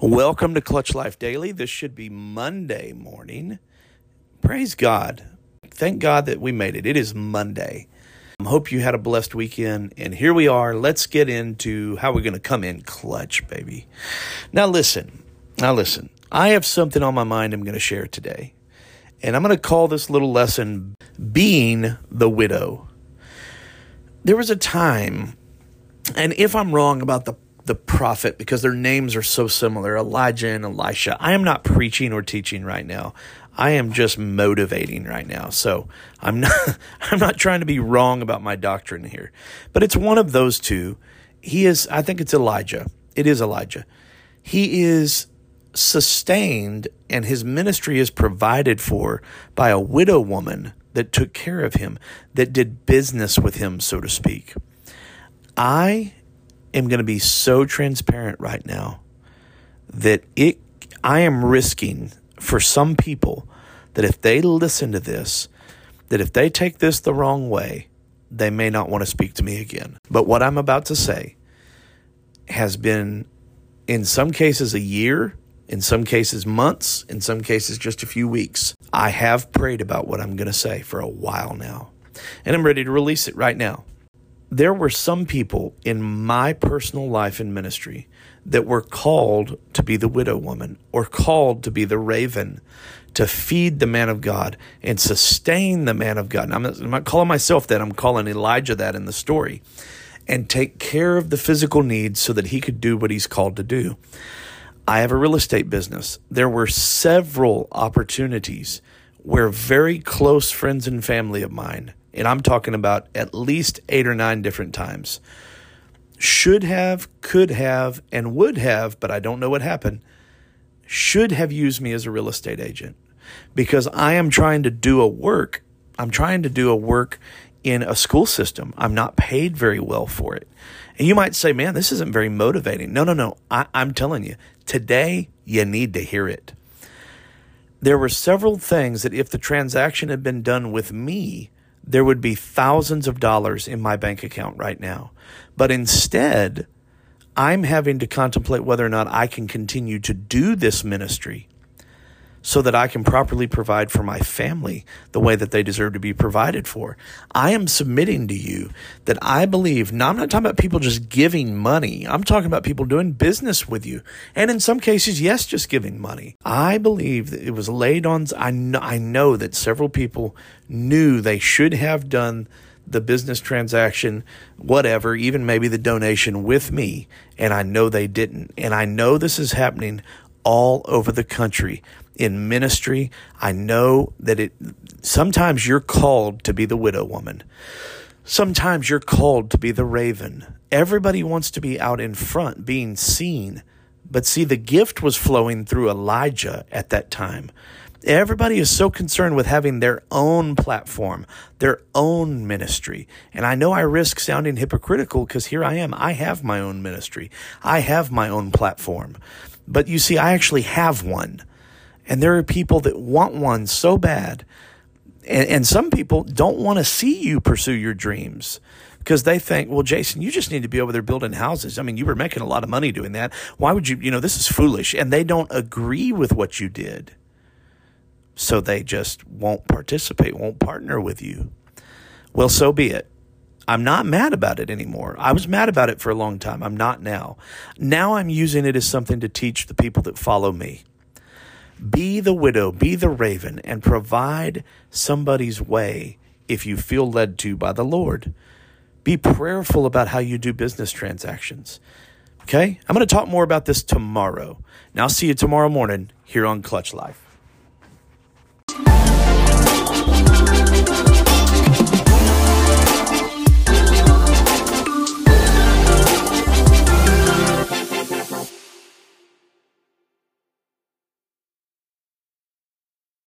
Welcome to Clutch Life Daily. This should be Monday morning. Praise God. Thank God that we made it. It is Monday. I hope you had a blessed weekend. And here we are. Let's get into how we're going to come in clutch, baby. Now, listen. Now, listen. I have something on my mind I'm going to share today. And I'm going to call this little lesson Being the Widow. There was a time, and if I'm wrong about the the prophet because their names are so similar Elijah and Elisha. I am not preaching or teaching right now. I am just motivating right now. So I'm not I'm not trying to be wrong about my doctrine here. But it's one of those two. He is I think it's Elijah. It is Elijah. He is sustained and his ministry is provided for by a widow woman that took care of him, that did business with him, so to speak. I am going to be so transparent right now that it I am risking for some people that if they listen to this, that if they take this the wrong way, they may not want to speak to me again. But what I'm about to say has been in some cases a year, in some cases months, in some cases just a few weeks. I have prayed about what I'm going to say for a while now, and I'm ready to release it right now there were some people in my personal life and ministry that were called to be the widow woman or called to be the raven to feed the man of God and sustain the man of God. I'm not, I'm not calling myself that, I'm calling Elijah that in the story and take care of the physical needs so that he could do what he's called to do. I have a real estate business. There were several opportunities where very close friends and family of mine and I'm talking about at least eight or nine different times. Should have, could have, and would have, but I don't know what happened, should have used me as a real estate agent because I am trying to do a work. I'm trying to do a work in a school system. I'm not paid very well for it. And you might say, man, this isn't very motivating. No, no, no. I, am telling you, today you need to hear it. There were several things that if the transaction had been done with me, there would be thousands of dollars in my bank account right now. But instead, I'm having to contemplate whether or not I can continue to do this ministry so that I can properly provide for my family the way that they deserve to be provided for. I am submitting to you that I believe, now I'm not talking about people just giving money. I'm talking about people doing business with you. And in some cases, yes, just giving money. I believe that it was laid on, I know, I know that several people knew they should have done the business transaction, whatever, even maybe the donation with me. And I know they didn't. And I know this is happening all over the country in ministry. I know that it sometimes you're called to be the widow woman. Sometimes you're called to be the raven. Everybody wants to be out in front, being seen. But see, the gift was flowing through Elijah at that time. Everybody is so concerned with having their own platform, their own ministry. And I know I risk sounding hypocritical because here I am. I have my own ministry, I have my own platform. But you see, I actually have one. And there are people that want one so bad. And, and some people don't want to see you pursue your dreams because they think, well, Jason, you just need to be over there building houses. I mean, you were making a lot of money doing that. Why would you, you know, this is foolish. And they don't agree with what you did. So they just won't participate, won't partner with you. Well, so be it. I'm not mad about it anymore. I was mad about it for a long time. I'm not now. Now I'm using it as something to teach the people that follow me. Be the widow, be the raven, and provide somebody's way if you feel led to by the Lord. Be prayerful about how you do business transactions. Okay? I'm going to talk more about this tomorrow. Now, I'll see you tomorrow morning here on Clutch Life.